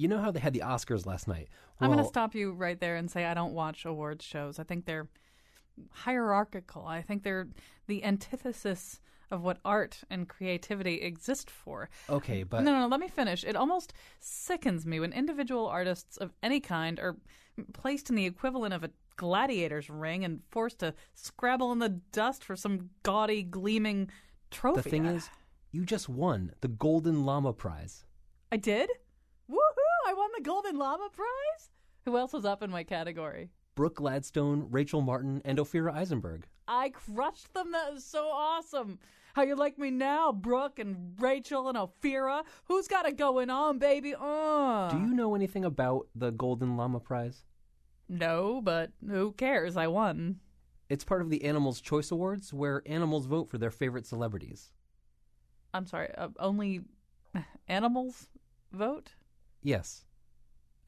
You know how they had the Oscars last night? I'm going to stop you right there and say I don't watch awards shows. I think they're hierarchical. I think they're the antithesis of what art and creativity exist for. Okay, but no, no, no, let me finish. It almost sickens me when individual artists of any kind are placed in the equivalent of a gladiator's ring and forced to scrabble in the dust for some gaudy, gleaming trophy. the thing is, you just won the Golden Llama Prize. I did? Woohoo! I won the Golden Llama Prize? Who else was up in my category? Brooke Gladstone, Rachel Martin, and Ophira Eisenberg. I crushed them. That is so awesome. How you like me now, Brooke and Rachel and Ophira? Who's got it going on, baby? Uh. Do you know anything about the Golden Llama Prize? No, but who cares? I won. It's part of the Animals' Choice Awards, where animals vote for their favorite celebrities. I'm sorry. Uh, only animals vote? Yes.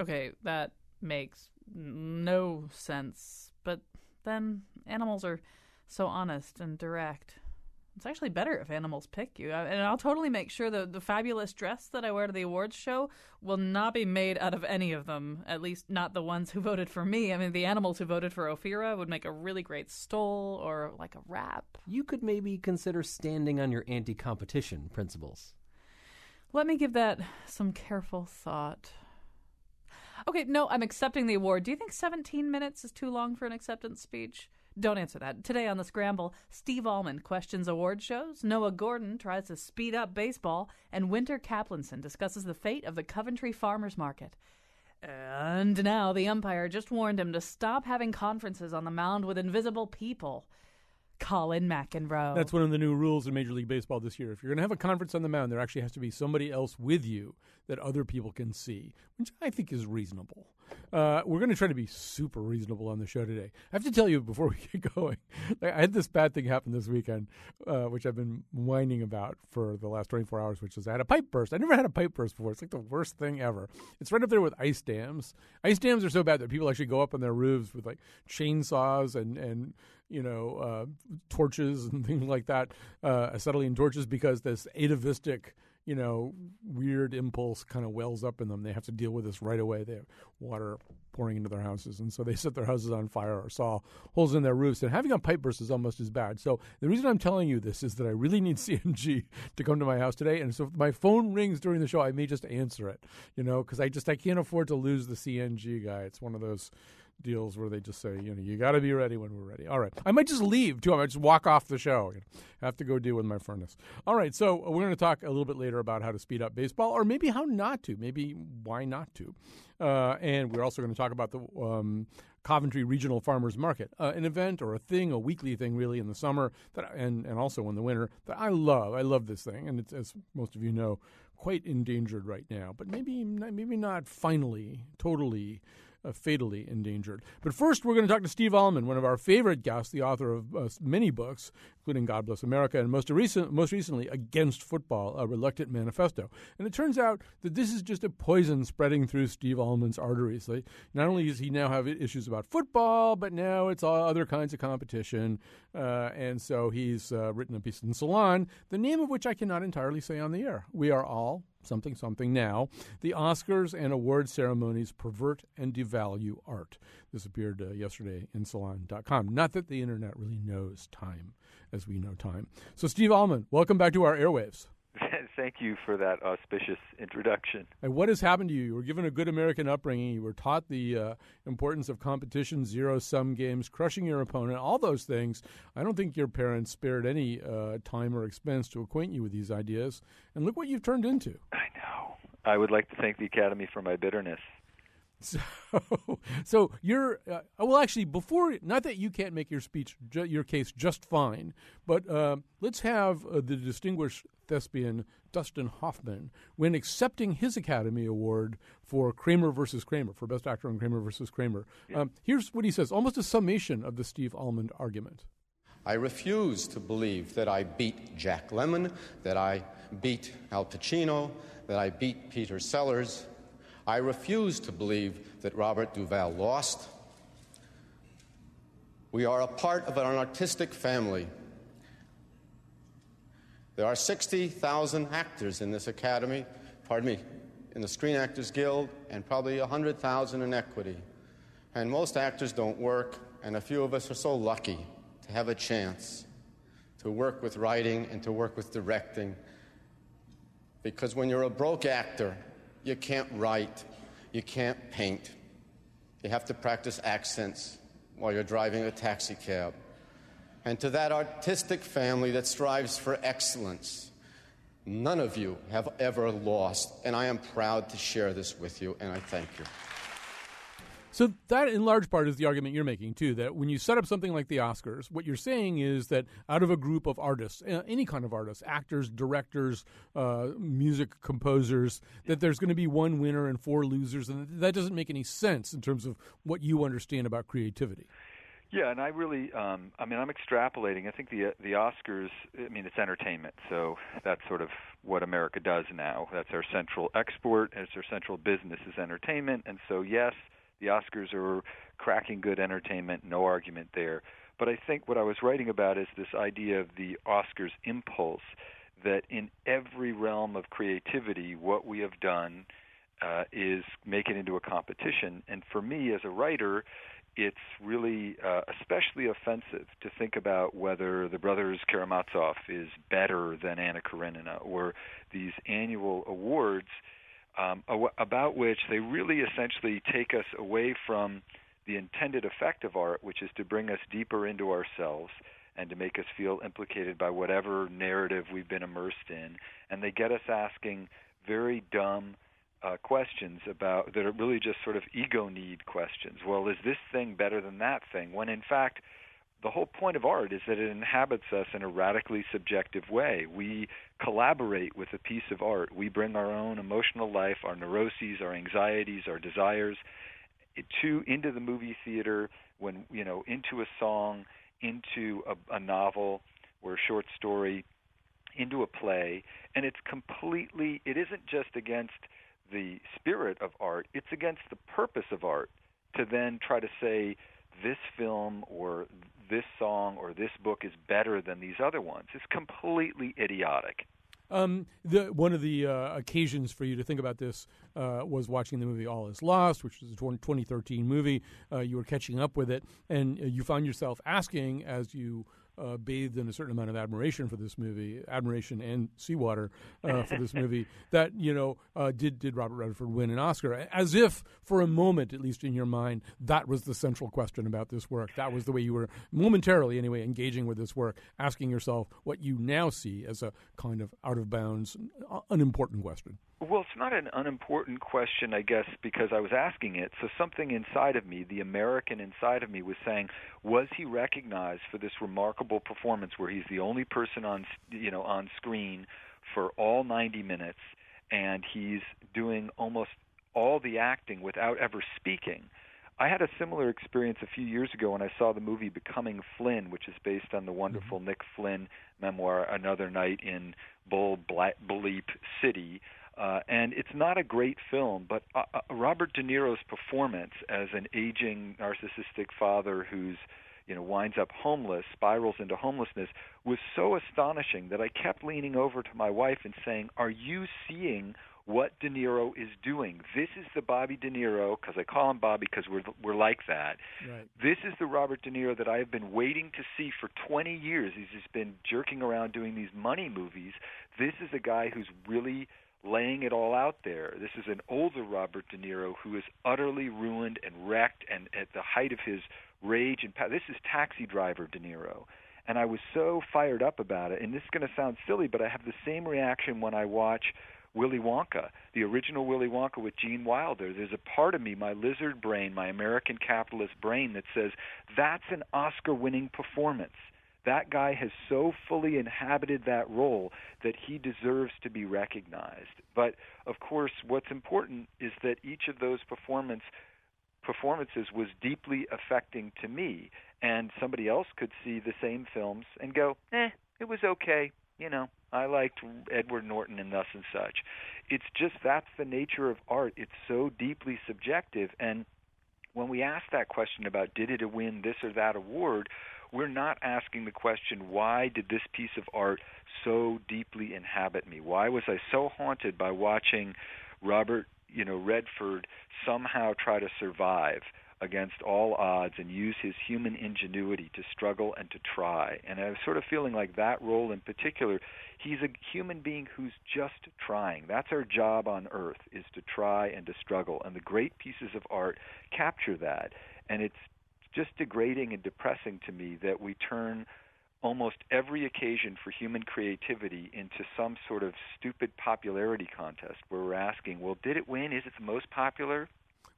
Okay, that makes no sense. But then animals are so honest and direct. It's actually better if animals pick you. I- And I'll totally make sure that the fabulous dress that I wear to the awards show will not be made out of any of them. At least not the ones who voted for me. I mean, the animals who voted for Ophira would make a really great stole or like a wrap. You could maybe consider standing on your anti competition principles. Let me give that some careful thought. Okay, no, I'm accepting the award. Do you think 17 minutes is too long for an acceptance speech? Don't answer that. Today on The Scramble, Steve Almond questions award shows, Noah Gordon tries to speed up baseball, and Winter Caplanson discusses the fate of the Coventry Farmers Market. And now the umpire just warned him to stop having conferences on the mound with invisible people. Colin McEnroe. That's one of the new rules in Major League Baseball this year. If you're going to have a conference on the mound, there actually has to be somebody else with you that other people can see, which I think is reasonable. Uh, we're going to try to be super reasonable on the show today. I have to tell you before we get going, I had this bad thing happen this weekend, uh, which I've been whining about for the last 24 hours, which is I had a pipe burst. I never had a pipe burst before. It's like the worst thing ever. It's right up there with ice dams. Ice dams are so bad that people actually go up on their roofs with like chainsaws and and you know uh, torches and things like that, uh, acetylene torches, because this atavistic you know, weird impulse kind of wells up in them. They have to deal with this right away. They have water pouring into their houses, and so they set their houses on fire or saw holes in their roofs. And having a pipe burst is almost as bad. So the reason I'm telling you this is that I really need CNG to come to my house today. And so if my phone rings during the show, I may just answer it, you know, because I just I can't afford to lose the CNG guy. It's one of those deals where they just say, you know, you got to be ready when we're ready. All right. I might just leave too. I might just walk off the show. Know, have to go deal with my furnace. All right. So we're going to talk a little bit later about how to speed up baseball or maybe how not to. Maybe why not to. Uh, and we're also going to talk about the um, Coventry Regional Farmers Market, uh, an event or a thing, a weekly thing really in the summer that and, and also in the winter that I love. I love this thing. And it's, as most of you know, quite endangered right now, but maybe, maybe not finally, totally uh, fatally endangered. But first, we're going to talk to Steve Almond, one of our favorite guests, the author of uh, many books, including God Bless America and most, recent, most recently Against Football, a reluctant manifesto. And it turns out that this is just a poison spreading through Steve Almond's arteries. Like, not only does he now have issues about football, but now it's all other kinds of competition. Uh, and so he's uh, written a piece in Salon, the name of which I cannot entirely say on the air. We are all something something now. The Oscars and award ceremonies pervert and devalue art. This appeared uh, yesterday in Salon.com. Not that the internet really knows time as we know time. So, Steve Almond, welcome back to our airwaves. Thank you for that auspicious introduction. And what has happened to you? You were given a good American upbringing. You were taught the uh, importance of competition, zero sum games, crushing your opponent, all those things. I don't think your parents spared any uh, time or expense to acquaint you with these ideas. And look what you've turned into. I know. I would like to thank the Academy for my bitterness. So, so you're uh, well. Actually, before not that you can't make your speech, ju- your case just fine, but uh, let's have uh, the distinguished thespian Dustin Hoffman, when accepting his Academy Award for Kramer versus Kramer for Best Actor in Kramer versus Kramer. Um, here's what he says, almost a summation of the Steve Almond argument. I refuse to believe that I beat Jack Lemmon, that I beat Al Pacino, that I beat Peter Sellers. I refuse to believe that Robert Duvall lost. We are a part of an artistic family. There are 60,000 actors in this academy. Pardon me. in the Screen Actors Guild and probably 100,000 in equity. And most actors don't work, and a few of us are so lucky to have a chance to work with writing and to work with directing. Because when you're a broke actor, you can't write, you can't paint. You have to practice accents while you're driving a taxi cab. And to that artistic family that strives for excellence, none of you have ever lost. And I am proud to share this with you, and I thank you. So that, in large part, is the argument you're making too. That when you set up something like the Oscars, what you're saying is that out of a group of artists, any kind of artists, actors, directors, uh, music composers, that there's going to be one winner and four losers, and that doesn't make any sense in terms of what you understand about creativity. Yeah, and I really, um, I mean, I'm extrapolating. I think the the Oscars. I mean, it's entertainment, so that's sort of what America does now. That's our central export. It's our central business is entertainment, and so yes, the Oscars are cracking good entertainment, no argument there. But I think what I was writing about is this idea of the Oscars impulse that in every realm of creativity, what we have done uh, is make it into a competition. And for me, as a writer, it's really uh, especially offensive to think about whether the Brothers Karamazov is better than Anna Karenina or these annual awards um, about which they really essentially take us away from the intended effect of art, which is to bring us deeper into ourselves and to make us feel implicated by whatever narrative we've been immersed in. And they get us asking very dumb uh, questions about that are really just sort of ego need questions. Well, is this thing better than that thing? When in fact, the whole point of art is that it inhabits us in a radically subjective way. We collaborate with a piece of art. We bring our own emotional life, our neuroses, our anxieties, our desires eh, to into the movie theater when you know into a song, into a, a novel or a short story, into a play, and it's completely it isn't just against the spirit of art, it's against the purpose of art to then try to say this film or this song or this book is better than these other ones. It's completely idiotic. Um, the, one of the uh, occasions for you to think about this uh, was watching the movie All Is Lost, which was a 2013 movie. Uh, you were catching up with it, and you found yourself asking as you uh, bathed in a certain amount of admiration for this movie, admiration and seawater uh, for this movie. That you know, uh, did did Robert Redford win an Oscar? As if for a moment, at least in your mind, that was the central question about this work. That was the way you were momentarily, anyway, engaging with this work, asking yourself what you now see as a kind of out of bounds, unimportant question. Well, it's not an unimportant question, I guess, because I was asking it. So something inside of me, the American inside of me, was saying, was he recognized for this remarkable performance where he's the only person on, you know, on screen for all 90 minutes, and he's doing almost all the acting without ever speaking? I had a similar experience a few years ago when I saw the movie Becoming Flynn, which is based on the wonderful mm-hmm. Nick Flynn memoir Another Night in Bull Bleep City uh, and it's not a great film, but uh, uh, Robert De Niro's performance as an aging narcissistic father who's you know winds up homeless, spirals into homelessness, was so astonishing that I kept leaning over to my wife and saying, "Are you seeing what De Niro is doing. This is the Bobby De Niro because I call him Bobby because we're we're like that. Right. This is the Robert De Niro that I have been waiting to see for 20 years. He's just been jerking around doing these money movies. This is a guy who's really laying it all out there. This is an older Robert De Niro who is utterly ruined and wrecked and at the height of his rage and power. This is Taxi Driver De Niro. And I was so fired up about it. And this is going to sound silly, but I have the same reaction when I watch Willy Wonka, the original Willy Wonka with Gene Wilder. There's a part of me, my lizard brain, my American capitalist brain, that says that's an Oscar winning performance that guy has so fully inhabited that role that he deserves to be recognized. But of course, what's important is that each of those performance performances was deeply affecting to me, and somebody else could see the same films and go, "Eh, it was okay." You know, I liked Edward Norton and thus and such. It's just that's the nature of art. It's so deeply subjective and when we ask that question about did it win this or that award, we're not asking the question, why did this piece of art so deeply inhabit me? Why was I so haunted by watching Robert, you know, Redford somehow try to survive against all odds and use his human ingenuity to struggle and to try. And I was sort of feeling like that role in particular, he's a human being who's just trying. That's our job on earth is to try and to struggle. And the great pieces of art capture that. And it's just degrading and depressing to me that we turn almost every occasion for human creativity into some sort of stupid popularity contest where we're asking, well, did it win? Is it the most popular?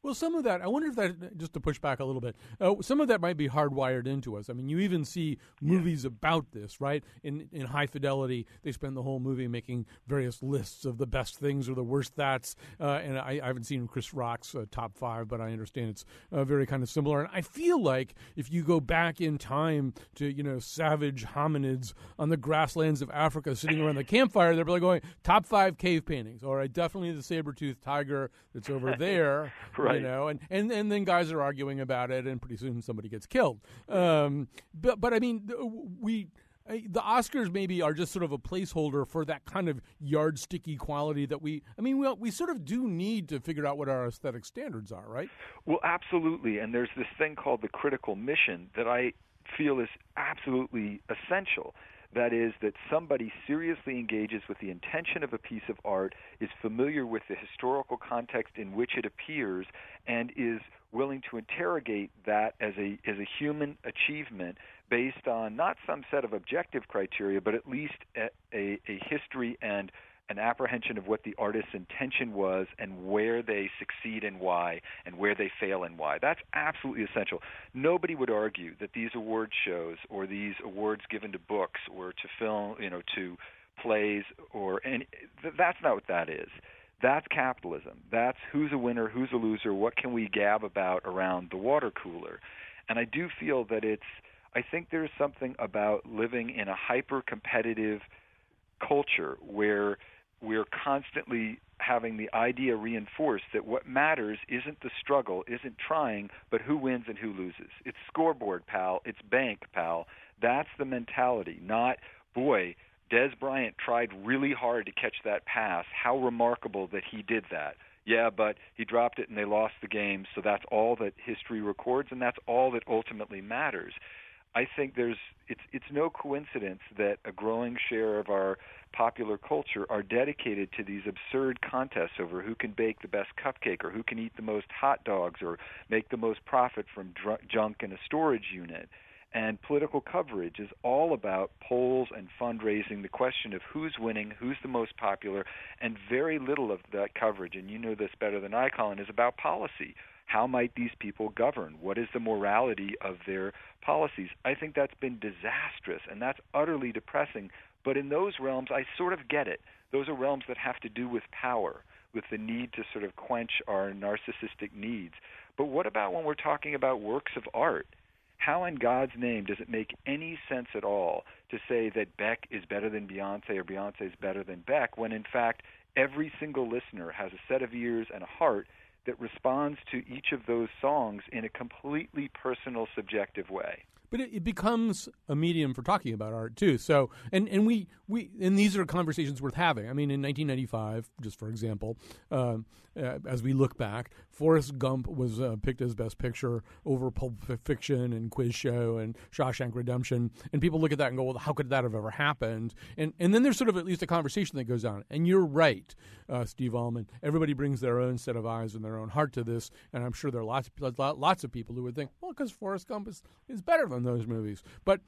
Well, some of that, I wonder if that, just to push back a little bit, uh, some of that might be hardwired into us. I mean, you even see movies yeah. about this, right? In in High Fidelity, they spend the whole movie making various lists of the best things or the worst that's. Uh, and I, I, haven't seen Chris Rock's uh, top five, but I understand it's uh, very kind of similar. And I feel like if you go back in time to, you know, savage hominids on the grasslands of Africa sitting around the campfire, they're probably going, top five cave paintings. All right, definitely the saber-toothed tiger that's over there. right you know, and, and and then guys are arguing about it, and pretty soon somebody gets killed. Um, but but I mean, we the Oscars maybe are just sort of a placeholder for that kind of yardsticky quality that we. I mean, we we sort of do need to figure out what our aesthetic standards are, right? Well, absolutely. And there's this thing called the critical mission that I feel is absolutely essential. That is, that somebody seriously engages with the intention of a piece of art, is familiar with the historical context in which it appears, and is willing to interrogate that as a as a human achievement based on not some set of objective criteria, but at least a, a, a history and an apprehension of what the artist's intention was and where they succeed and why and where they fail and why. That's absolutely essential. Nobody would argue that these award shows or these awards given to books or to film, you know, to plays or any that's not what that is. That's capitalism. That's who's a winner, who's a loser, what can we gab about around the water cooler. And I do feel that it's I think there's something about living in a hyper competitive culture where we're constantly having the idea reinforced that what matters isn't the struggle, isn't trying, but who wins and who loses. It's scoreboard, pal. It's bank, pal. That's the mentality, not, boy, Dez Bryant tried really hard to catch that pass. How remarkable that he did that. Yeah, but he dropped it and they lost the game, so that's all that history records, and that's all that ultimately matters. I think there's it's it's no coincidence that a growing share of our popular culture are dedicated to these absurd contests over who can bake the best cupcake or who can eat the most hot dogs or make the most profit from dr- junk in a storage unit. And political coverage is all about polls and fundraising, the question of who's winning, who's the most popular, and very little of that coverage, and you know this better than I, Colin, is about policy how might these people govern? What is the morality of their policies? I think that's been disastrous and that's utterly depressing. But in those realms, I sort of get it. Those are realms that have to do with power, with the need to sort of quench our narcissistic needs. But what about when we're talking about works of art? How in God's name does it make any sense at all to say that Beck is better than Beyonce or Beyonce is better than Beck when in fact every single listener has a set of ears and a heart that responds to each of those songs in a completely personal, subjective way but it, it, becomes a medium for talking about art too. So, and and we we and these are conversations worth having. I mean, in 1995, just for example, uh, uh, as we look back, Forrest Gump was uh, picked as Best Picture over Pulp Fiction and Quiz Show and Shawshank Redemption, and people look at that and go, "Well, how could that have ever happened?" And and then there's sort of at least a conversation that goes on. And you're right, uh, Steve Almond. Everybody brings their own set of eyes and their own heart to this, and I'm sure there are lots lots of people who would think, "Well, because Forrest Gump is is better than those movies. But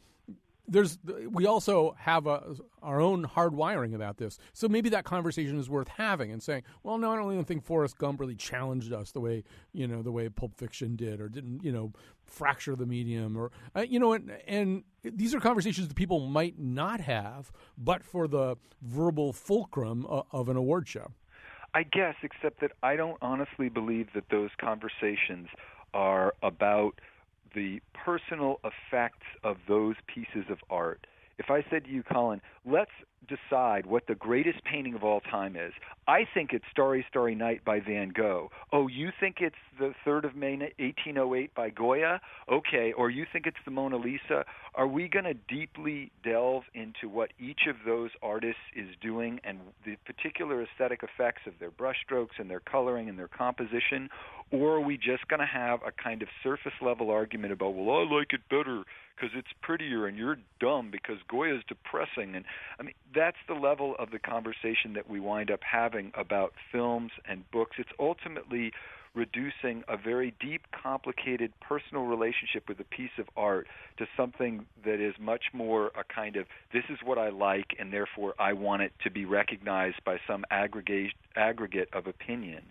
there's we also have a, our own hard wiring about this. So maybe that conversation is worth having and saying, well, no, I don't even think Forrest Gump really challenged us the way you know the way Pulp Fiction did, or didn't you know fracture the medium, or uh, you know, and, and these are conversations that people might not have, but for the verbal fulcrum of, of an award show. I guess, except that I don't honestly believe that those conversations are about the personal effects of those pieces of art. If I said to you, Colin, let's decide what the greatest painting of all time is. I think it's Starry Starry Night by Van Gogh. Oh, you think it's the 3rd of May 1808 by Goya? Okay, or you think it's the Mona Lisa? Are we going to deeply delve into what each of those artists is doing and the particular aesthetic effects of their brushstrokes and their coloring and their composition? Or are we just going to have a kind of surface level argument about, well, I like it better because it's prettier and you're dumb because Goya is depressing. And I mean that's the level of the conversation that we wind up having about films and books. It's ultimately reducing a very deep complicated personal relationship with a piece of art to something that is much more a kind of this is what I like and therefore I want it to be recognized by some aggregate aggregate of opinion.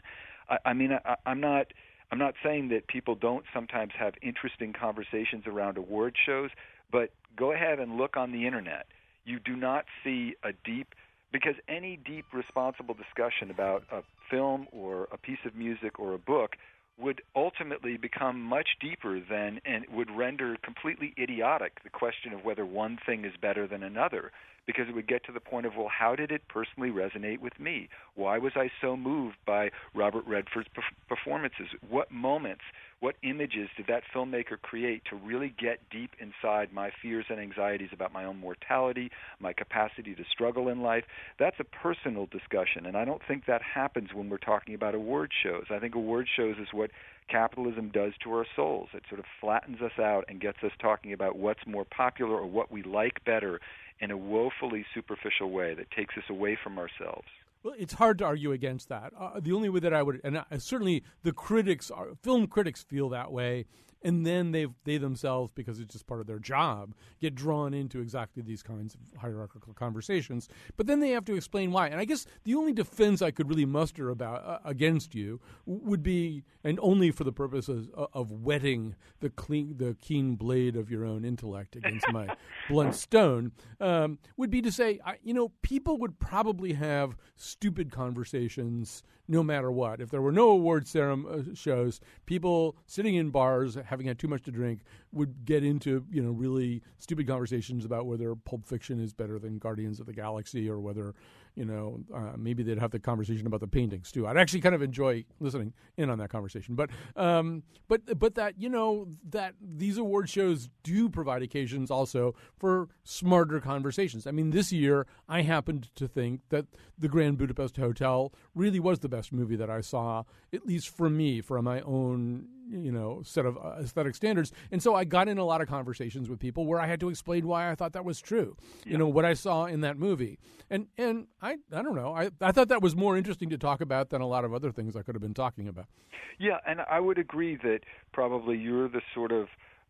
I, I mean I, I'm not I'm not saying that people don't sometimes have interesting conversations around award shows, but go ahead and look on the internet. You do not see a deep because any deep responsible discussion about a film or a piece of music or a book would ultimately become much deeper than and would render completely idiotic the question of whether one thing is better than another because it would get to the point of well how did it personally resonate with me? Why was i so moved by robert redford's performances? What moments what images did that filmmaker create to really get deep inside my fears and anxieties about my own mortality my capacity to struggle in life? That's a personal discussion and i don't think that happens when we're talking about award shows. I think award shows is what capitalism does to our souls. It sort of flattens us out and gets us talking about what's more popular or what we like better in a woefully superficial way that takes us away from ourselves. Well, it's hard to argue against that. Uh, the only way that I would, and I, certainly the critics, are, film critics, feel that way, and then they they themselves, because it's just part of their job, get drawn into exactly these kinds of hierarchical conversations. But then they have to explain why. And I guess the only defense I could really muster about uh, against you would be, and only for the purposes of, of whetting the clean, the keen blade of your own intellect against my blunt stone, um, would be to say, I, you know, people would probably have stupid conversations no matter what. If there were no award ceremony uh, shows, people sitting in bars having had too much to drink would get into you know really stupid conversations about whether Pulp Fiction is better than Guardians of the Galaxy or whether you know, uh, maybe they'd have the conversation about the paintings too. I'd actually kind of enjoy listening in on that conversation. But, um, but, but that you know that these award shows do provide occasions also for smarter conversations. I mean, this year I happened to think that the Grand Budapest Hotel really was the best movie that I saw, at least for me, for my own you know set of uh, aesthetic standards and so i got in a lot of conversations with people where i had to explain why i thought that was true you know what i saw in that movie and and i i don't know i i thought that was more interesting to talk about than a lot of other things i could have been talking about yeah and i would agree that probably you're the sort of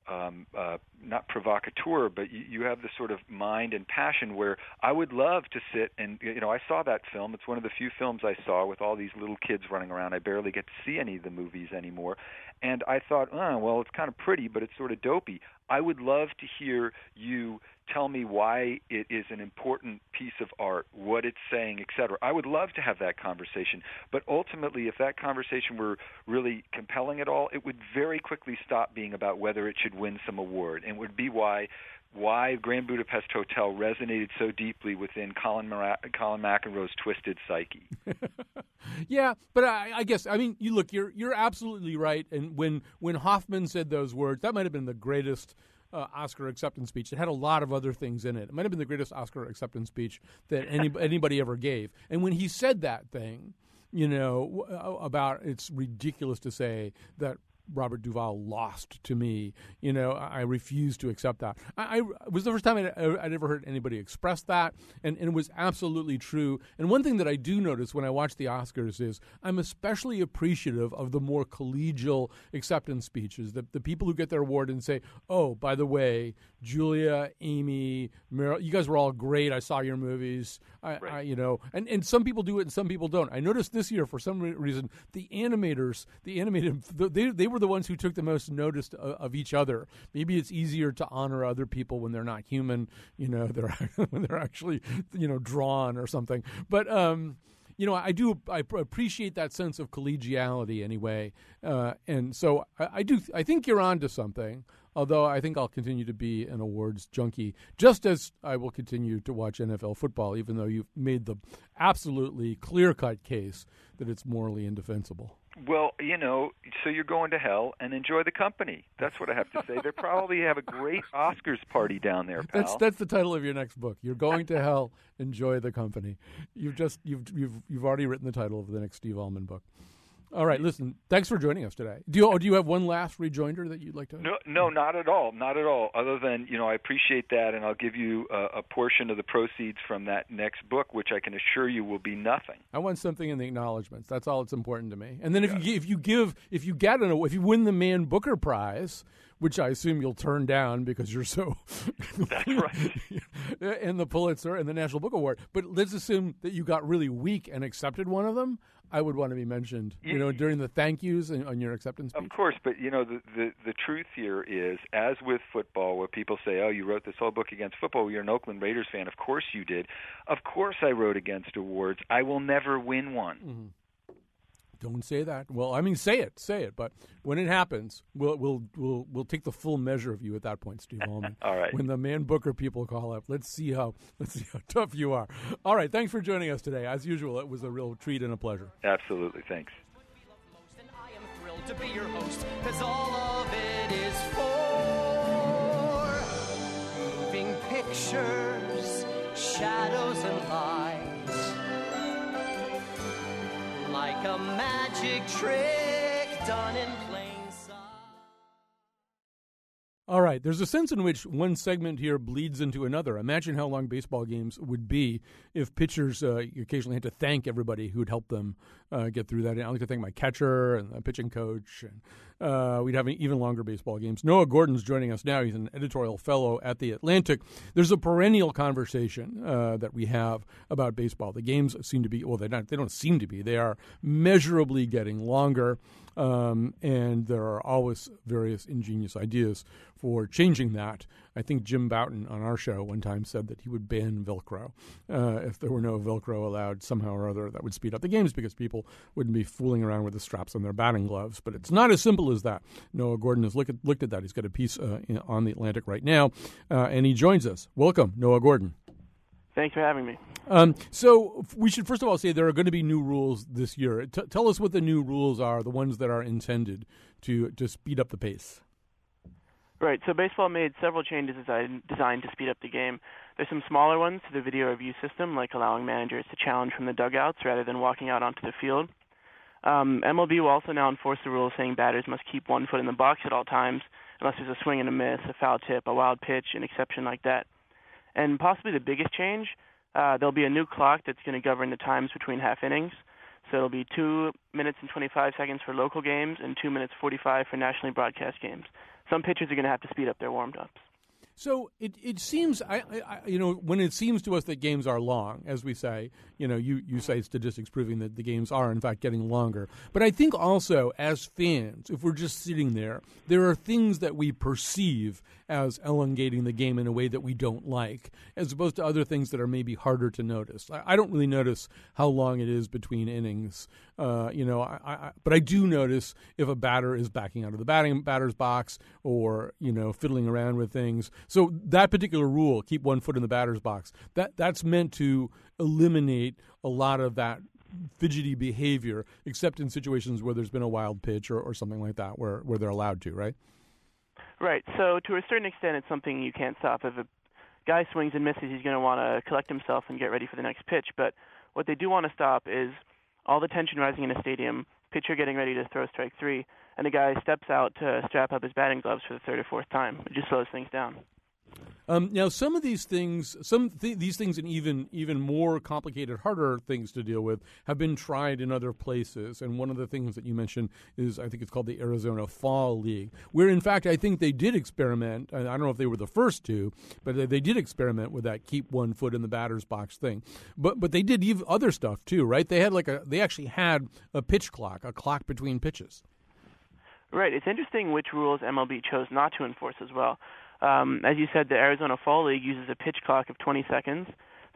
um, uh, not provocateur, but you, you have this sort of mind and passion where I would love to sit and you know I saw that film. It's one of the few films I saw with all these little kids running around. I barely get to see any of the movies anymore, and I thought, oh well, it's kind of pretty, but it's sort of dopey. I would love to hear you tell me why it is an important piece of art, what it's saying, etc. I would love to have that conversation, but ultimately, if that conversation were really compelling at all, it would very quickly stop being about whether it should win some award, and would be why why Grand Budapest Hotel resonated so deeply within Colin, Mara- Colin McEnroe's twisted psyche. yeah, but I, I, guess I mean you look, you're you're absolutely right. And when when Hoffman said those words, that might have been the greatest uh, Oscar acceptance speech. It had a lot of other things in it. It might have been the greatest Oscar acceptance speech that any, anybody ever gave. And when he said that thing, you know, about it's ridiculous to say that Robert Duvall lost to me. You know, I refuse to accept that. I, I was the first time I'd, uh, I'd, ever heard anybody express that, and, and it was absolutely true. And one thing that I do notice when I watch the Oscars is I'm especially appreciative of the more collegial acceptance speeches, the, the people who get their award and say, oh, by the way, Julia, Amy, Meryl, you guys were all great. I saw your movies. I, right. I, you know, and, and some people do it and some people don't. I noticed this year, for some reason, the animators, the animated, they, they were the ones who took the most notice of, of each other. Maybe it's easier to honor other people when they're not human, you know, they're when they're actually, you know, drawn or something. But um, you know, I do I appreciate that sense of collegiality anyway, uh, and so I, I, do I think you're onto something. Although I think I'll continue to be an awards junkie, just as I will continue to watch NFL football, even though you've made the absolutely clear cut case that it's morally indefensible. Well, you know, so you're going to hell and enjoy the company. That's what I have to say. They probably have a great Oscars party down there, pal. That's that's the title of your next book. You're going to hell, enjoy the company. You've just you've you've you've already written the title of the next Steve Almond book. All right, listen. Thanks for joining us today. Do you do you have one last rejoinder that you'd like to? No, no, not at all, not at all. Other than you know, I appreciate that, and I'll give you a, a portion of the proceeds from that next book, which I can assure you will be nothing. I want something in the acknowledgments. That's all that's important to me. And then if you if you give if you get an if you win the Man Booker Prize, which I assume you'll turn down because you're so. That's right. and the Pulitzer and the National Book Award, but let's assume that you got really weak and accepted one of them. I would want to be mentioned, you know, during the thank yous and on your acceptance speech. Of course, but you know the, the the truth here is, as with football, where people say, "Oh, you wrote this whole book against football. You're an Oakland Raiders fan. Of course you did. Of course I wrote against awards. I will never win one." Mm-hmm. Don't say that. Well, I mean, say it, say it. But when it happens, we'll we'll we'll we'll take the full measure of you at that point, Steve Almond. All right. When the Man Booker people call up, let's see how let's see how tough you are. All right. Thanks for joining us today. As usual, it was a real treat and a pleasure. Absolutely. Thanks. And I am Like a magic trick done in plain sight. All right. There's a sense in which one segment here bleeds into another. Imagine how long baseball games would be if pitchers uh, occasionally had to thank everybody who'd helped them uh, get through that. I like to thank my catcher and the pitching coach. And uh, we'd have even longer baseball games. Noah Gordon's joining us now. He's an editorial fellow at the Atlantic. There's a perennial conversation uh, that we have about baseball. The games seem to be well, they not they don't seem to be. They are measurably getting longer. Um, and there are always various ingenious ideas for changing that. I think Jim Bouton on our show one time said that he would ban Velcro. Uh, if there were no Velcro allowed somehow or other, that would speed up the games because people wouldn't be fooling around with the straps on their batting gloves. But it's not as simple as that. Noah Gordon has looked at, looked at that. He's got a piece uh, in, on the Atlantic right now, uh, and he joins us. Welcome, Noah Gordon. Thanks for having me. Um, so we should first of all say there are going to be new rules this year. T- tell us what the new rules are, the ones that are intended to to speed up the pace. Right. So baseball made several changes designed designed to speed up the game. There's some smaller ones to the video review system, like allowing managers to challenge from the dugouts rather than walking out onto the field. Um, MLB will also now enforce the rule saying batters must keep one foot in the box at all times, unless there's a swing and a miss, a foul tip, a wild pitch, an exception like that. And possibly the biggest change, uh, there'll be a new clock that's going to govern the times between half innings. So it'll be two minutes and 25 seconds for local games and two minutes 45 for nationally broadcast games. Some pitchers are going to have to speed up their warmed ups. So it, it seems I, I you know when it seems to us that games are long, as we say, you know you, you say statistics proving that the games are in fact getting longer. But I think also as fans, if we're just sitting there, there are things that we perceive as elongating the game in a way that we don't like, as opposed to other things that are maybe harder to notice. I, I don't really notice how long it is between innings, uh, you know, I, I, but I do notice if a batter is backing out of the batting batter's box or you know fiddling around with things. So that particular rule, keep one foot in the batter's box, that that's meant to eliminate a lot of that fidgety behavior, except in situations where there's been a wild pitch or, or something like that, where where they're allowed to, right? Right. So to a certain extent, it's something you can't stop. If a guy swings and misses, he's going to want to collect himself and get ready for the next pitch. But what they do want to stop is all the tension rising in a stadium, pitcher getting ready to throw strike three, and the guy steps out to strap up his batting gloves for the third or fourth time. It just slows things down. Um, now, some of these things, some th- these things, and even even more complicated, harder things to deal with, have been tried in other places. And one of the things that you mentioned is, I think it's called the Arizona Fall League, where in fact I think they did experiment. I don't know if they were the first to, but they, they did experiment with that keep one foot in the batter's box thing. But but they did even other stuff too, right? They had like a they actually had a pitch clock, a clock between pitches. Right. It's interesting which rules MLB chose not to enforce as well. Um, as you said, the Arizona Fall League uses a pitch clock of 20 seconds.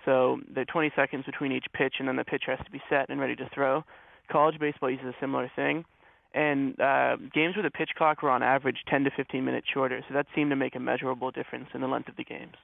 So there are 20 seconds between each pitch, and then the pitcher has to be set and ready to throw. College baseball uses a similar thing. and uh, games with a pitch clock were on average 10 to 15 minutes shorter. So that seemed to make a measurable difference in the length of the games.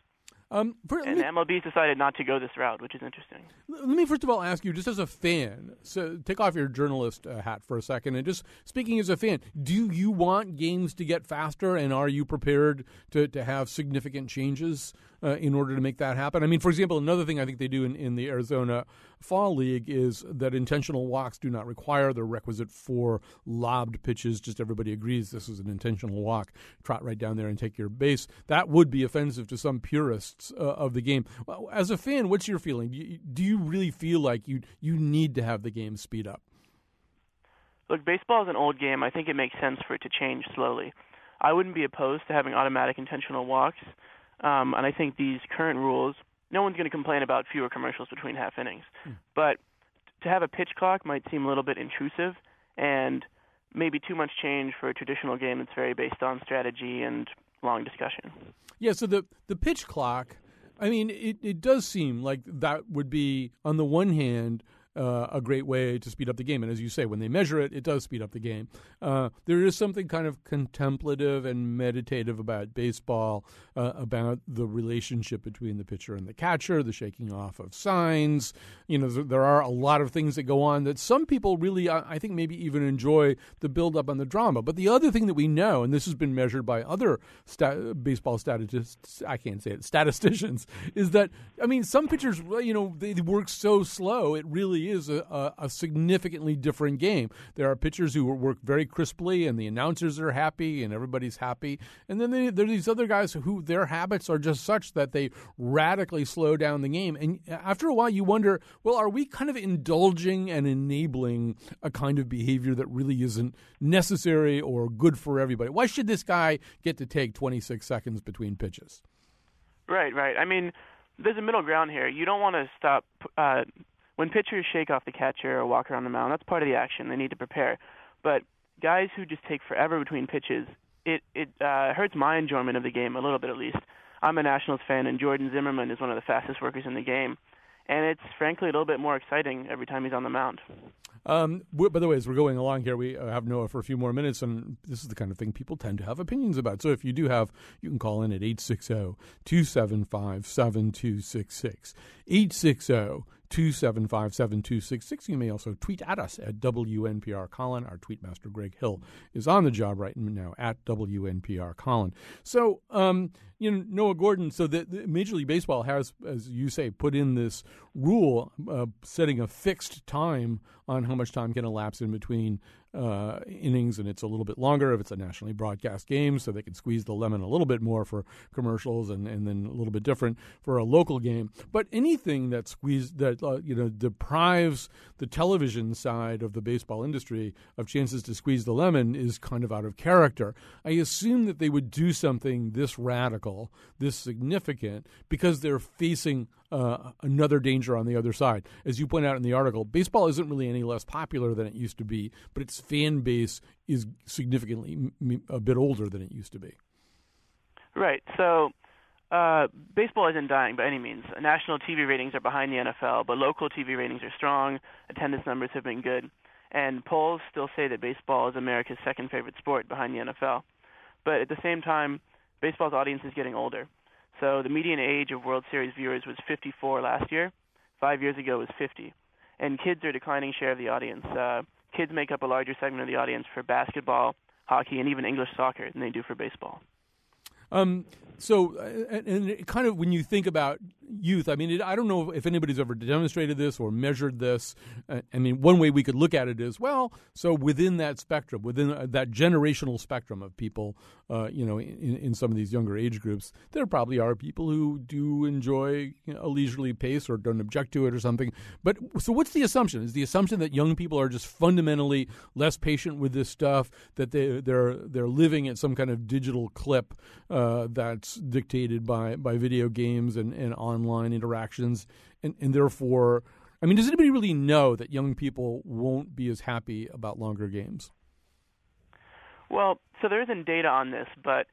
Um, for, and MLB decided not to go this route, which is interesting. Let me first of all ask you, just as a fan, so take off your journalist uh, hat for a second, and just speaking as a fan, do you want games to get faster, and are you prepared to, to have significant changes uh, in order to make that happen? I mean, for example, another thing I think they do in, in the Arizona Fall League is that intentional walks do not require the requisite four lobbed pitches. Just everybody agrees this is an intentional walk. Trot right down there and take your base. That would be offensive to some purists uh, of the game. As a fan, what's your feeling? Do you, do you really feel like you you need to have the game speed up? Look, baseball is an old game. I think it makes sense for it to change slowly. I wouldn't be opposed to having automatic intentional walks, um, and I think these current rules no one's going to complain about fewer commercials between half innings. Mm. But to have a pitch clock might seem a little bit intrusive and maybe too much change for a traditional game that's very based on strategy and long discussion. Yeah, so the the pitch clock, I mean, it, it does seem like that would be on the one hand uh, a great way to speed up the game. And as you say, when they measure it, it does speed up the game. Uh, there is something kind of contemplative and meditative about baseball, uh, about the relationship between the pitcher and the catcher, the shaking off of signs. You know, there are a lot of things that go on that some people really, I think, maybe even enjoy the build up and the drama. But the other thing that we know, and this has been measured by other stat- baseball statistics, I can't say it, statisticians, is that, I mean, some pitchers, you know, they work so slow, it really is a, a, significantly different game. There are pitchers who work very crisply, and the announcers are happy, and everybody's happy. And then they, there are these other guys who their habits are just such that they radically slow down the game. And after a while, you wonder, well, are we kind of indulging and enabling a kind of behavior that really isn't necessary or good for everybody? Why should this guy get to take 26 seconds between pitches? Right, right. I mean, there's a middle ground here. You don't want to stop uh, when pitchers shake off the catcher or walk around the mound, that's part of the action. They need to prepare. But guys who just take forever between pitches, it it uh, hurts my enjoyment of the game a little bit at least. I'm a Nationals fan, and Jordan Zimmermann is one of the fastest workers in the game, and it's frankly a little bit more exciting every time he's on the mound. Um, by the way, as we're going along here, we uh, have Noah for a few more minutes, and this is the kind of thing people tend to have opinions about. So if you do have, you can call in at 860 275 7266. 860 275 7266. You may also tweet at us at WNPR Colin. Our tweetmaster, Greg Hill, is on the job right now at WNPR Colin. So, um, you know, Noah Gordon, so the, the, Major League Baseball has, as you say, put in this rule uh, setting a fixed time on how much time can elapse in between uh, innings, and it's a little bit longer if it's a nationally broadcast game, so they can squeeze the lemon a little bit more for commercials, and, and then a little bit different for a local game. But anything that squeeze that uh, you know deprives the television side of the baseball industry of chances to squeeze the lemon is kind of out of character. I assume that they would do something this radical, this significant, because they're facing uh, another danger on the other side. As you point out in the article, baseball isn't really any less popular than it used to be, but its fan base is significantly a bit older than it used to be. Right. So uh, baseball isn't dying by any means. National TV ratings are behind the NFL, but local TV ratings are strong. Attendance numbers have been good. And polls still say that baseball is America's second favorite sport behind the NFL. But at the same time, baseball's audience is getting older. So the median age of World Series viewers was 54 last year. Five years ago was 50. And kids are declining share of the audience. Uh, kids make up a larger segment of the audience for basketball, hockey, and even English soccer than they do for baseball. Um, so, uh, and kind of when you think about youth, I mean, it, I don't know if anybody's ever demonstrated this or measured this. Uh, I mean, one way we could look at it is well, so within that spectrum, within uh, that generational spectrum of people, uh, you know, in, in, some of these younger age groups, there probably are people who do enjoy you know, a leisurely pace or don't object to it or something. But so, what's the assumption? Is the assumption that young people are just fundamentally less patient with this stuff, that they they're they're living at some kind of digital clip uh, that's dictated by by video games and and online interactions, and, and therefore, I mean, does anybody really know that young people won't be as happy about longer games? Well, so there isn't data on this, but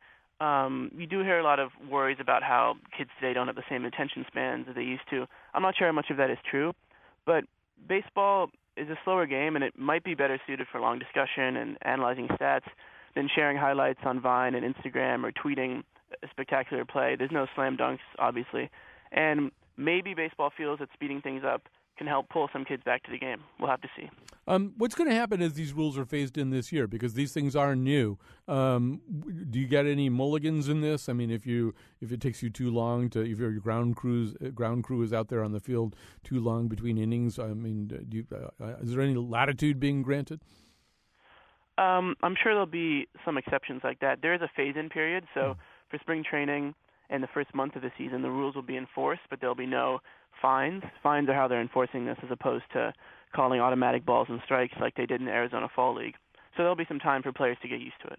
um, you do hear a lot of worries about how kids today don't have the same attention spans as they used to. I'm not sure how much of that is true, but baseball is a slower game, and it might be better suited for long discussion and analyzing stats than sharing highlights on Vine and Instagram or tweeting a spectacular play. There's no slam dunks, obviously, and maybe baseball feels that speeding things up can help pull some kids back to the game. We'll have to see. Um, what's going to happen as these rules are phased in this year? Because these things are new. Um, do you get any mulligans in this? I mean, if you if it takes you too long to if your ground crews uh, ground crew is out there on the field too long between innings, I mean, do you, uh, uh, is there any latitude being granted? Um, I'm sure there'll be some exceptions like that. There is a phase-in period, so mm. for spring training and the first month of the season, the rules will be enforced, but there'll be no fines. Fines are how they're enforcing this, as opposed to calling automatic balls and strikes like they did in the Arizona Fall League. So there'll be some time for players to get used to it.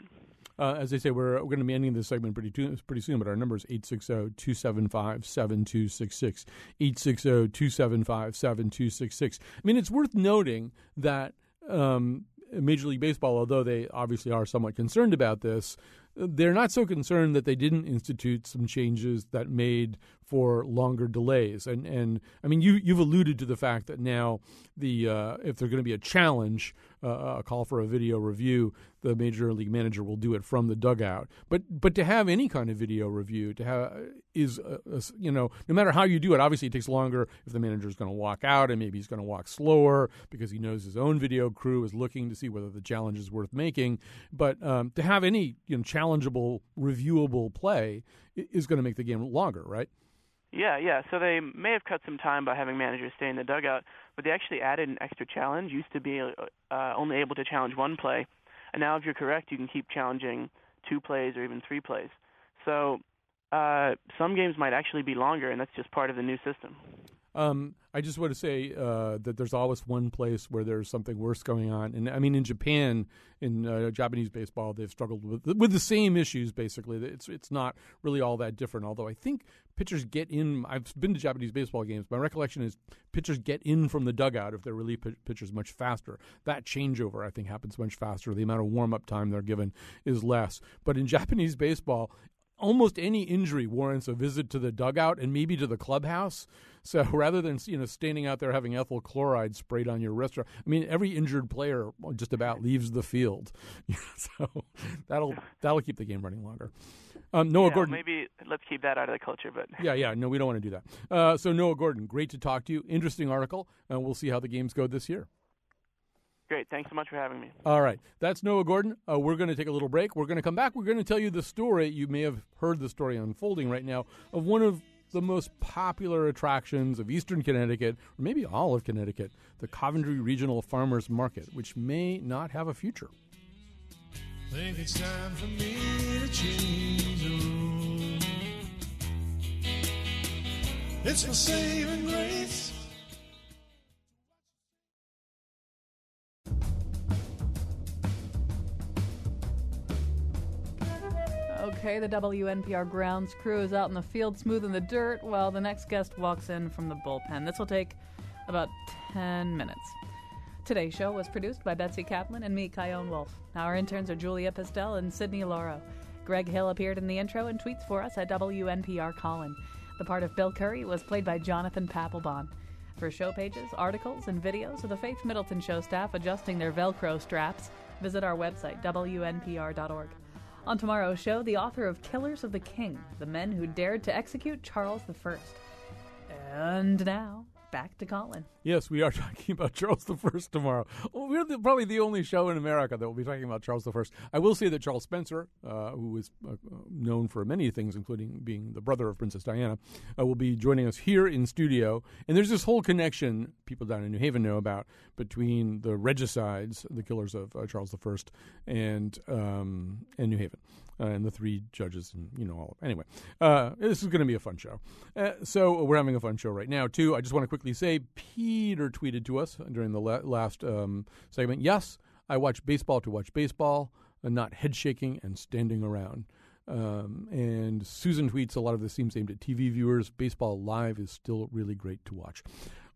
Uh, as I say, we're, we're going to be ending this segment pretty pretty soon, but our number is 860-275-7266. 860-275-7266. I mean, it's worth noting that um, Major League Baseball, although they obviously are somewhat concerned about this, they're not so concerned that they didn't institute some changes that made for longer delays. And and I mean, you you've alluded to the fact that now the uh, if there's going to be a challenge, uh, a call for a video review, the major league manager will do it from the dugout. But but to have any kind of video review to have is a, a, you know no matter how you do it, obviously it takes longer if the manager is going to walk out and maybe he's going to walk slower because he knows his own video crew is looking to see whether the challenge is worth making. But um, to have any you know challengeable reviewable play is going to make the game longer, right? Yeah, yeah. So they may have cut some time by having managers stay in the dugout, but they actually added an extra challenge. Used to be uh, only able to challenge one play, and now if you're correct, you can keep challenging two plays or even three plays. So uh, some games might actually be longer, and that's just part of the new system. Um, I just want to say uh, that there's always one place where there's something worse going on, and I mean in Japan, in uh, Japanese baseball, they've struggled with with the same issues. Basically, it's it's not really all that different. Although I think pitchers get in. I've been to Japanese baseball games. My recollection is pitchers get in from the dugout if they're relief pitchers much faster. That changeover I think happens much faster. The amount of warm up time they're given is less. But in Japanese baseball, almost any injury warrants a visit to the dugout and maybe to the clubhouse. So rather than you know standing out there having ethyl chloride sprayed on your wrist, I mean every injured player just about leaves the field. so that'll that'll keep the game running longer. Um, Noah yeah, Gordon. Maybe let's keep that out of the culture, but yeah, yeah, no, we don't want to do that. Uh, so Noah Gordon, great to talk to you. Interesting article, and we'll see how the games go this year. Great. Thanks so much for having me. All right. That's Noah Gordon. Uh, we're going to take a little break. We're going to come back. We're going to tell you the story. You may have heard the story unfolding right now of one of the most popular attractions of eastern Connecticut, or maybe all of Connecticut, the Coventry Regional Farmers Market, which may not have a future. Think it's time for me to change It's my saving grace. Okay, the WNPR grounds crew is out in the field smoothing the dirt while the next guest walks in from the bullpen. This will take about 10 minutes. Today's show was produced by Betsy Kaplan and me, Chion Wolf. Our interns are Julia Pistel and Sydney Lauro. Greg Hill appeared in the intro and tweets for us at WNPR Colin. The part of Bill Curry was played by Jonathan Papelbon. For show pages, articles, and videos of the Faith Middleton Show staff adjusting their Velcro straps, visit our website, WNPR.org. On tomorrow's show, the author of Killers of the King, the men who dared to execute Charles I. And now, back to Colin. Yes, we are talking about Charles I tomorrow. Well, we're the, probably the only show in America that will be talking about Charles I. I will say that Charles Spencer, uh, who is uh, known for many things, including being the brother of Princess Diana, uh, will be joining us here in studio. And there's this whole connection people down in New Haven know about between the regicides, the killers of uh, Charles I, and um, and New Haven uh, and the three judges, and you know all. of Anyway, uh, this is going to be a fun show. Uh, so we're having a fun show right now too. I just want to quickly say, Peter tweeted to us during the la- last um, segment. Yes, I watch baseball to watch baseball, and not head shaking and standing around. Um, and Susan tweets a lot of this seems aimed at TV viewers. Baseball live is still really great to watch.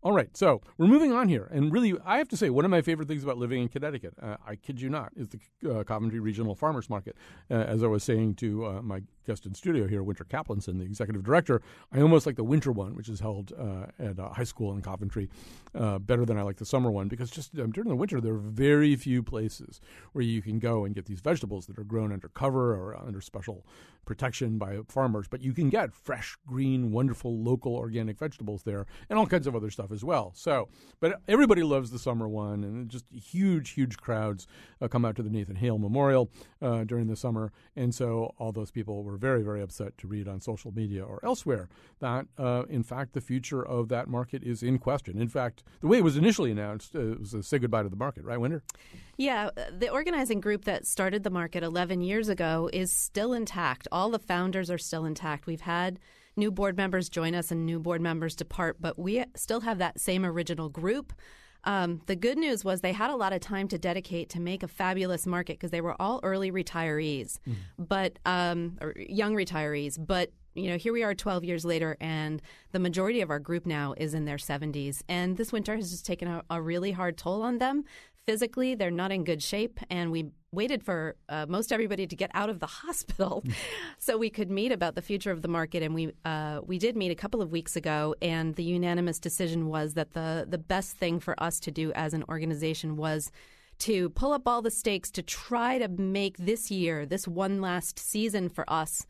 All right, so we're moving on here, and really, I have to say, one of my favorite things about living in Connecticut, uh, I kid you not, is the uh, Coventry Regional Farmers Market. Uh, as I was saying to uh, my guest in studio here, Winter Caplanson, the executive director. I almost like the winter one, which is held uh, at a high school in Coventry, uh, better than I like the summer one because just um, during the winter there are very few places where you can go and get these vegetables that are grown under cover or under special protection by farmers. But you can get fresh, green, wonderful local organic vegetables there, and all kinds of other stuff as well. So, but everybody loves the summer one, and just huge, huge crowds uh, come out to the Nathan Hale Memorial uh, during the summer, and so all those people were very, very upset to read on social media or elsewhere that, uh, in fact, the future of that market is in question. In fact, the way it was initially announced, uh, was a say goodbye to the market, right, Winter? Yeah, the organizing group that started the market 11 years ago is still intact. All the founders are still intact. We've had new board members join us and new board members depart, but we still have that same original group. Um, the good news was they had a lot of time to dedicate to make a fabulous market because they were all early retirees, mm. but um, or young retirees. But you know, here we are 12 years later, and the majority of our group now is in their 70s. And this winter has just taken a, a really hard toll on them physically they're not in good shape and we waited for uh, most everybody to get out of the hospital so we could meet about the future of the market and we uh, we did meet a couple of weeks ago and the unanimous decision was that the the best thing for us to do as an organization was to pull up all the stakes to try to make this year this one last season for us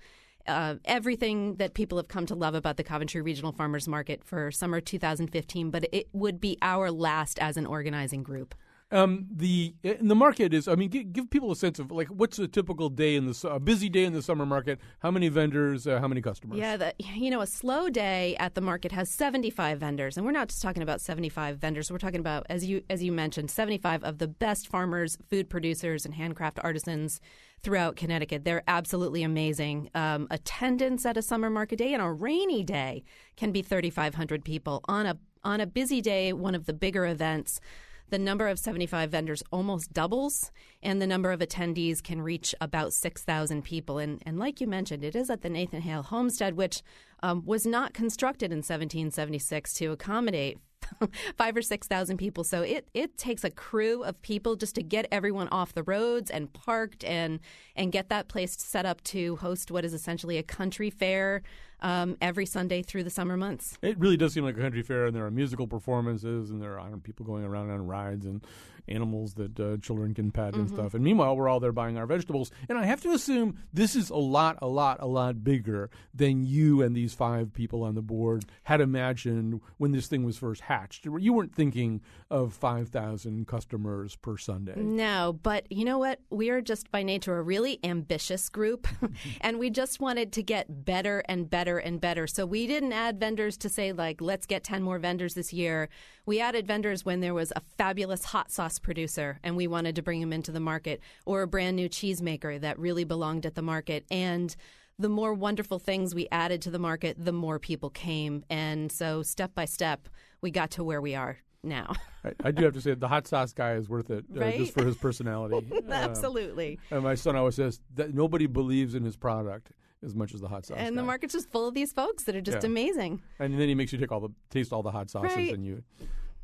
uh, everything that people have come to love about the Coventry Regional Farmers Market for summer 2015, but it would be our last as an organizing group. Um, the the market is. I mean, give, give, people a sense of like what's a typical day in the a busy day in the summer market. How many vendors? Uh, how many customers? Yeah, the, you know, a slow day at the market has seventy five vendors, and we're not just talking about seventy five vendors. We're talking about as you as you mentioned, seventy five of the best farmers, food producers, and handcraft artisans throughout Connecticut. They're absolutely amazing. Um, attendance at a summer market day and a rainy day can be thirty five hundred people on a on a busy day, one of the bigger events the number of 75 vendors almost doubles, and the number of attendees can reach about 6,000 people. And, and like you mentioned, it is at the Nathan Hale Homestead, which um, was not constructed in 1776 to accommodate five or six thousand people. So it it takes a crew of people just to get everyone off the roads and parked and and get that place set up to host what is essentially a country fair um, every Sunday through the summer months. It really does seem like a country fair, and there are musical performances, and there are people going around on rides and animals that uh, children can pet and mm-hmm. stuff. And meanwhile, we're all there buying our vegetables. And I have to assume this is a lot, a lot, a lot bigger than you and these five people on the board had imagined when this thing was first hatched. You weren't thinking of 5,000 customers per Sunday. No, but you know what? We are just by nature a really ambitious group, and we just wanted to get better and better better and better. So we didn't add vendors to say, like, let's get 10 more vendors this year. We added vendors when there was a fabulous hot sauce producer and we wanted to bring him into the market, or a brand new cheesemaker that really belonged at the market. And the more wonderful things we added to the market, the more people came. And so step by step, we got to where we are now. I, I, do have to say the hot sauce guy is worth it uh, right? just for his personality. Absolutely. Uh, and my son always says that nobody believes in his product as much as the hot sauce. And guy. the market's just full of these folks that are just yeah. amazing. And then he makes you take all the taste all the hot sauces, right. and you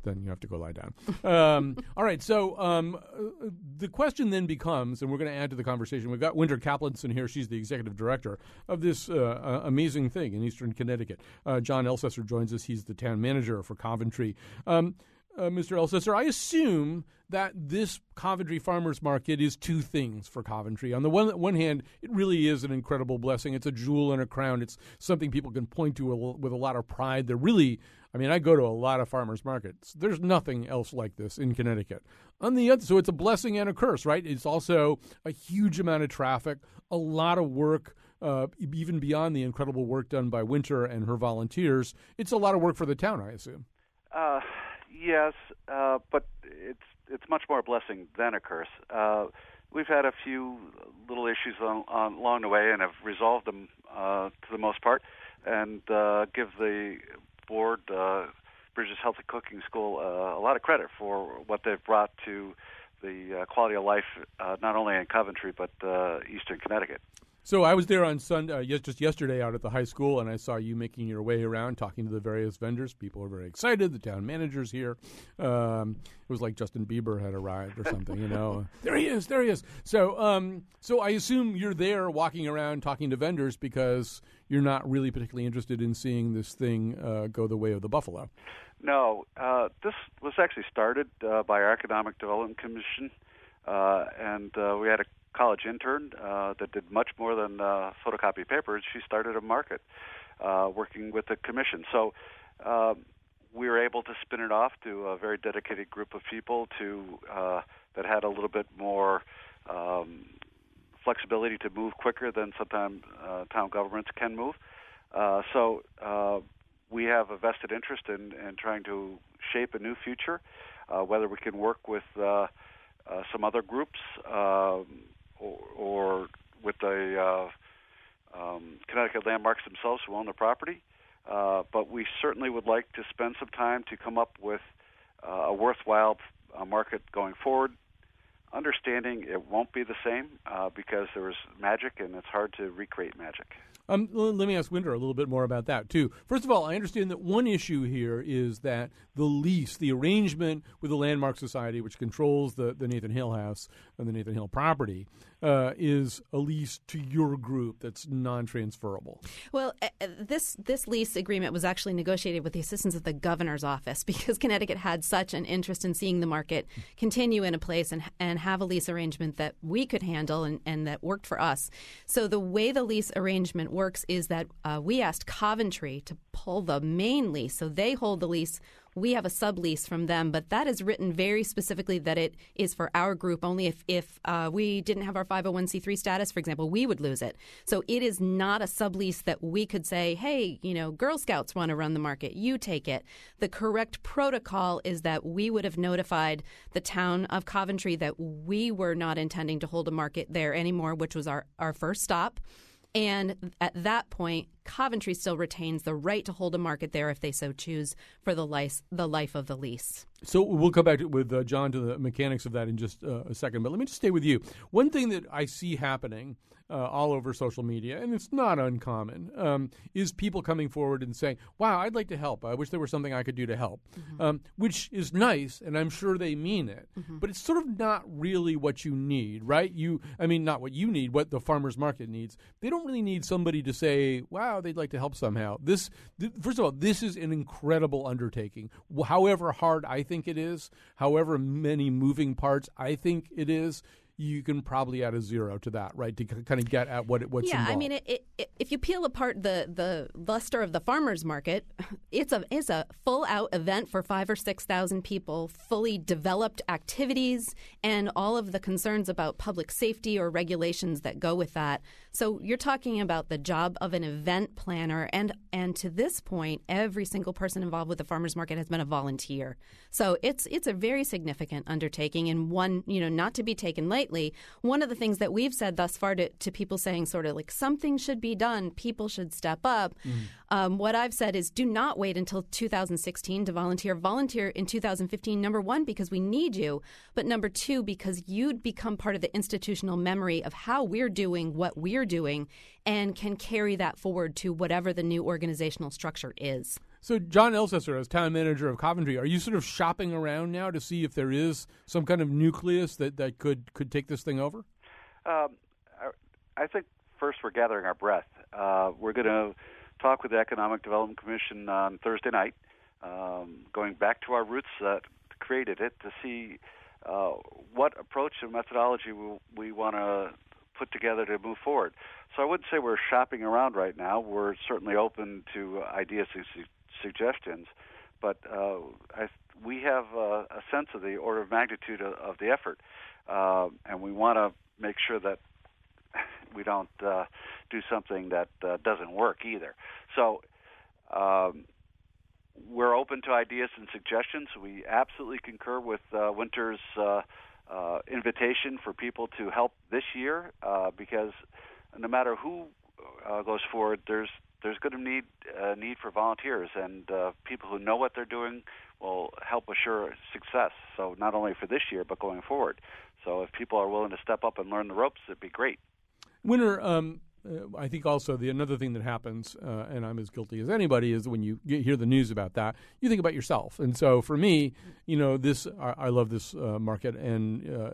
then you have to go lie down. Um, all right. So um, uh, the question then becomes, and we're going to add to the conversation. We've got Winter Caplanson here. She's the executive director of this uh, uh, amazing thing in Eastern Connecticut. Uh, John Elsesser joins us. He's the town manager for Coventry. Um, uh, Mr. Elsesser, I assume that this Coventry Farmers Market is two things for Coventry. On the one, one hand, it really is an incredible blessing. It's a jewel in a crown. It's something people can point to a, with a lot of pride. They're really, I mean, I go to a lot of farmers markets. There's nothing else like this in Connecticut. On the other, so it's a blessing and a curse, right? It's also a huge amount of traffic, a lot of work. Uh, even beyond the incredible work done by Winter and her volunteers, it's a lot of work for the town, I assume. Uh, yes, uh, but it's it's much more a blessing than a curse. Uh, we've had a few little issues on, on, along the way and have resolved them uh, to the most part, and uh, give the board, uh, Bridges Healthy Cooking School, uh, a lot of credit for what they've brought to the uh, quality of life, uh, not only in Coventry but uh, Eastern Connecticut. So I was there on Sunday, uh, just yesterday out at the high school, and I saw you making your way around, talking to the various vendors. People are very excited. The town manager's here. Um, it was like Justin Bieber had arrived or something, you know. there he is, there he is. So, um, so I assume you're there, walking around, talking to vendors because you're not really particularly interested in seeing this thing uh, go the way of the buffalo. No, uh, this was actually started uh, by our Economic Development Commission, uh, and uh, we had a college intern uh, that did much more than uh, photocopy papers. She started a market uh, working with the commission. So uh, we were able to spin it off to a very dedicated group of people to uh, that had a little bit more um, flexibility to move quicker than sometimes uh, town governments can move. Uh, so uh, we have a vested interest in, in trying to shape a new future. Uh, whether we can work with uh, uh, some other groups um, or, or with the uh, um, Connecticut landmarks themselves who own the property. Uh, but we certainly would like to spend some time to come up with uh, a worthwhile uh, market going forward. Understanding it won't be the same uh, because there is magic and it's hard to recreate magic. Um, let me ask Winter a little bit more about that too. First of all, I understand that one issue here is that the lease, the arrangement with the Landmark Society, which controls the, the Nathan Hale House and the Nathan Hale property, uh, is a lease to your group that's non-transferable. Well, uh, uh, this this lease agreement was actually negotiated with the assistance of the governor's office because Connecticut had such an interest in seeing the market continue in a place and and have a lease arrangement that we could handle and, and that worked for us. So the way the lease arrangement works is that uh, we asked Coventry to pull the main lease, so they hold the lease we have a sublease from them, but that is written very specifically that it is for our group only. If if uh, we didn't have our 501c3 status, for example, we would lose it. So it is not a sublease that we could say, hey, you know, Girl Scouts want to run the market, you take it. The correct protocol is that we would have notified the town of Coventry that we were not intending to hold a market there anymore, which was our, our first stop. And at that point, Coventry still retains the right to hold a market there if they so choose for the life, the life of the lease. So we'll come back to, with uh, John to the mechanics of that in just uh, a second. But let me just stay with you. One thing that I see happening uh, all over social media, and it's not uncommon, um, is people coming forward and saying, "Wow, I'd like to help. I wish there was something I could do to help," mm-hmm. um, which is nice, and I'm sure they mean it. Mm-hmm. But it's sort of not really what you need, right? You, I mean, not what you need, what the farmers market needs. They don't really need somebody to say, "Wow, they'd like to help somehow." This, th- first of all, this is an incredible undertaking. However hard I think it is, however many moving parts I think it is you can probably add a zero to that, right? To kind of get at what what's yeah. Involved. I mean, it, it, if you peel apart the the luster of the farmers market, it's a it's a full out event for five or six thousand people, fully developed activities, and all of the concerns about public safety or regulations that go with that. So you're talking about the job of an event planner, and and to this point, every single person involved with the farmers market has been a volunteer. So it's it's a very significant undertaking, and one you know not to be taken lightly. One of the things that we've said thus far to, to people saying sort of like something should be done, people should step up. Mm. Um, what I've said is do not wait until 2016 to volunteer. Volunteer in 2015. Number one because we need you, but number two because you'd become part of the institutional memory of how we're doing what we're doing and can carry that forward to whatever the new organizational structure is. So, John Elsesser, as town manager of Coventry, are you sort of shopping around now to see if there is some kind of nucleus that, that could, could take this thing over? Um, I think first we're gathering our breath. Uh, we're going to talk with the Economic Development Commission on Thursday night, um, going back to our roots that created it to see uh, what approach and methodology we, we want to put together to move forward. So I wouldn't say we're shopping around right now. We're certainly open to ideas and suggestions, but uh, I, we have uh, a sense of the order of magnitude of, of the effort, uh, and we want to make sure that we don't uh, do something that uh, doesn't work either. So. Um, we're open to ideas and suggestions. We absolutely concur with uh, Winter's invitation for people to help this year because no matter who goes forward, there's there's going to need a need for volunteers and uh, people who know what they're doing will help assure success. So not only for this year but going forward. So if people are willing to step up and learn the ropes, it'd be great. Winter, um, uh, I think also the another thing that happens, uh, and I'm as guilty as anybody, is when you get, hear the news about that, you think about yourself. And so for me, you know, this I, I love this uh, market, and uh,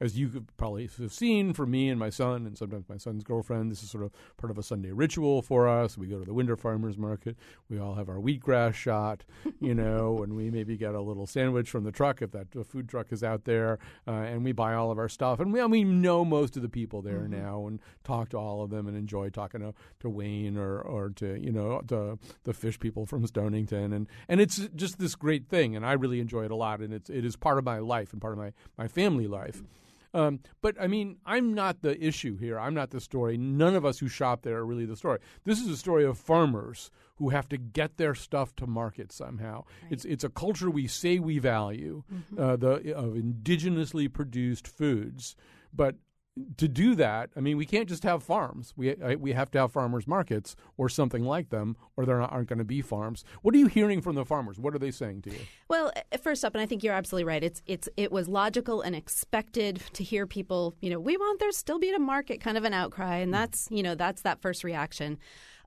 as you could probably have seen, for me and my son, and sometimes my son's girlfriend, this is sort of part of a Sunday ritual for us. We go to the Winter Farmers Market. We all have our wheatgrass shot, you know, and we maybe get a little sandwich from the truck if that food truck is out there, uh, and we buy all of our stuff. And we, we know most of the people there mm-hmm. now, and talk to all of them, and enjoy talking to, to Wayne or or to you know to the fish people from Stonington, and and it's just this great thing, and I really enjoy it a lot, and it's it is part of my life and part of my my family life. Um, but I mean, I'm not the issue here. I'm not the story. None of us who shop there are really the story. This is a story of farmers who have to get their stuff to market somehow. Right. It's it's a culture we say we value, mm-hmm. uh, the of indigenously produced foods, but to do that, I mean, we can't just have farms. We we have to have farmers markets or something like them, or there aren't going to be farms. What are you hearing from the farmers? What are they saying to you? Well, uh, first up, and I think you're absolutely right. It's it's it was logical and expected to hear people. You know, we want there still be a market, kind of an outcry, and that's you know that's that first reaction.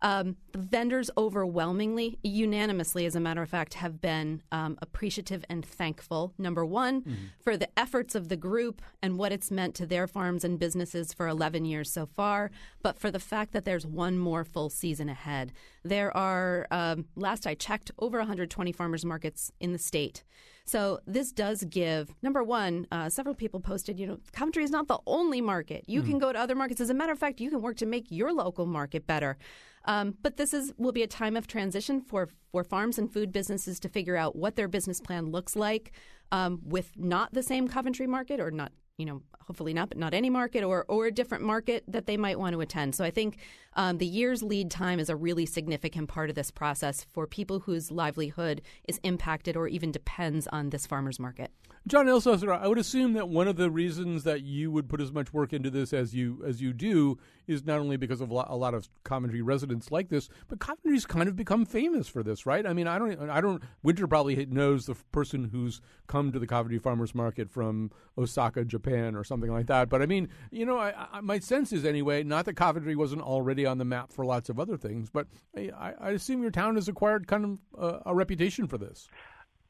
Um, the vendors overwhelmingly, unanimously, as a matter of fact, have been um, appreciative and thankful. Number one, mm-hmm. for the efforts of the group and what it's meant to their farms and businesses for 11 years so far, but for the fact that there's one more full season ahead. There are, um, last I checked, over 120 farmers markets in the state. So this does give number one. Uh, several people posted, you know, Coventry is not the only market. You mm. can go to other markets. As a matter of fact, you can work to make your local market better. Um, but this is will be a time of transition for for farms and food businesses to figure out what their business plan looks like um, with not the same Coventry market or not you know, hopefully not, but not any market or, or a different market that they might want to attend. So I think um, the year's lead time is a really significant part of this process for people whose livelihood is impacted or even depends on this farmer's market. John Elsesser, I would assume that one of the reasons that you would put as much work into this as you as you do is not only because of a lot of Coventry residents like this, but Coventry's kind of become famous for this, right? I mean, I don't, I don't. Winter probably knows the person who's come to the Coventry Farmers Market from Osaka, Japan, or something like that. But I mean, you know, I, I, my sense is anyway, not that Coventry wasn't already on the map for lots of other things, but I, I assume your town has acquired kind of a, a reputation for this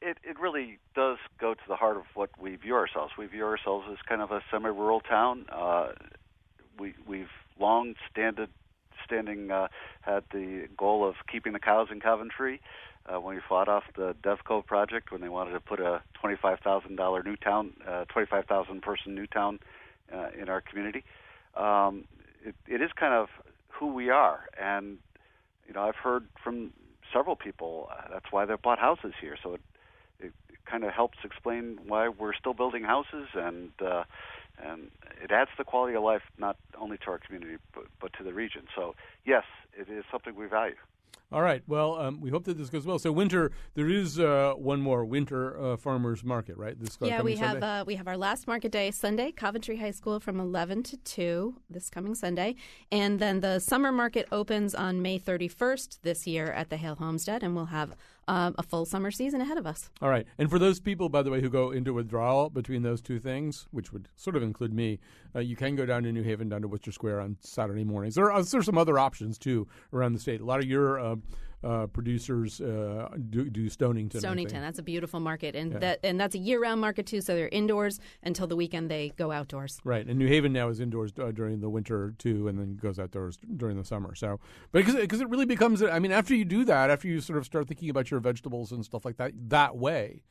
it, it really does go to the heart of what we view ourselves. We view ourselves as kind of a semi-rural town. Uh, we we've long standed standing uh, had the goal of keeping the cows in Coventry. Uh, when we fought off the Devco project, when they wanted to put a twenty-five thousand dollar new town, uh, twenty-five thousand person new town uh, in our community, um, it, it is kind of who we are. And you know, I've heard from several people uh, that's why they've bought houses here. So it kind of helps explain why we're still building houses and uh, and it adds the quality of life not only to our community but, but to the region. So yes, it is something we value. All right. Well, um, we hope that this goes well. So, winter, there is uh, one more winter uh, farmers market, right? This yeah, we have uh, we have our last market day Sunday, Coventry High School from eleven to two this coming Sunday, and then the summer market opens on May thirty first this year at the Hale Homestead, and we'll have um, a full summer season ahead of us. All right. And for those people, by the way, who go into withdrawal between those two things, which would sort of include me, uh, you can go down to New Haven, down to Wooster Square on Saturday mornings. There are, there are some other options, too, around the state. A lot of your. Uh, uh, producers uh, do, do, Stonington. Stonington, that's a beautiful market, and yeah. that and that's a year-round market too. So they're indoors until the weekend. They go outdoors. Right, and New Haven now is indoors uh, during the winter too, and then goes outdoors during the summer. So, but because it really becomes, I mean, after you do that, after you sort of start thinking about your vegetables and stuff like that that way,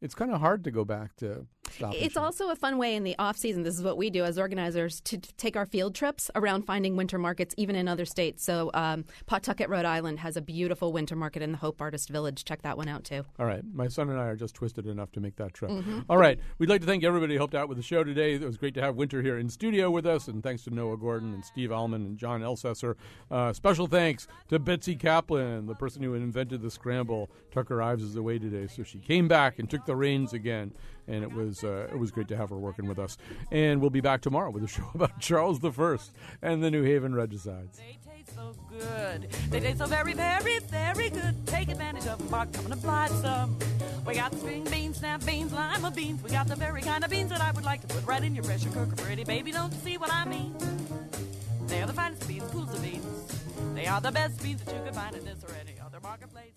it's kind of hard to go back to it's also a fun way in the off season. This is what we do as organizers to take our field trips around finding winter markets, even in other states. So um, Pawtucket, Rhode Island, has a beautiful winter market in the Hope Artist Village. Check that one out too. All right, my son and I are just twisted enough to make that trip. Mm-hmm. All right, we'd like to thank everybody who helped out with the show today. It was great to have Winter here in studio with us, and thanks to Noah Gordon and Steve Almond and John Elsesser. Uh, special thanks to Betsy Kaplan, the person who invented the scramble. Tucker Ives is away today, so she came back and took the reins again and it was uh, it was great to have her working with us. And we'll be back tomorrow with a show about Charles the First and the New Haven Regicides. They taste so good. They taste so very, very, very good. Take advantage of them by coming and apply some. We got the string beans, snap beans, lima beans. We got the very kind of beans that I would like to put right in your pressure cooker. Pretty baby, don't you see what I mean? They're the finest beans, pools of beans. They are the best beans that you could find in this or any other marketplace.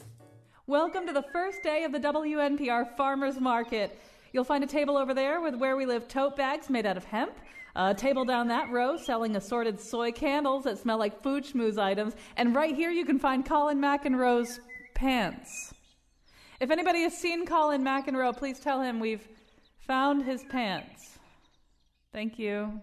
Welcome to the first day of the WNPR Farmers Market. You'll find a table over there with Where We Live tote bags made out of hemp. A table down that row selling assorted soy candles that smell like food schmooze items. And right here you can find Colin McEnroe's pants. If anybody has seen Colin McEnroe, please tell him we've found his pants. Thank you.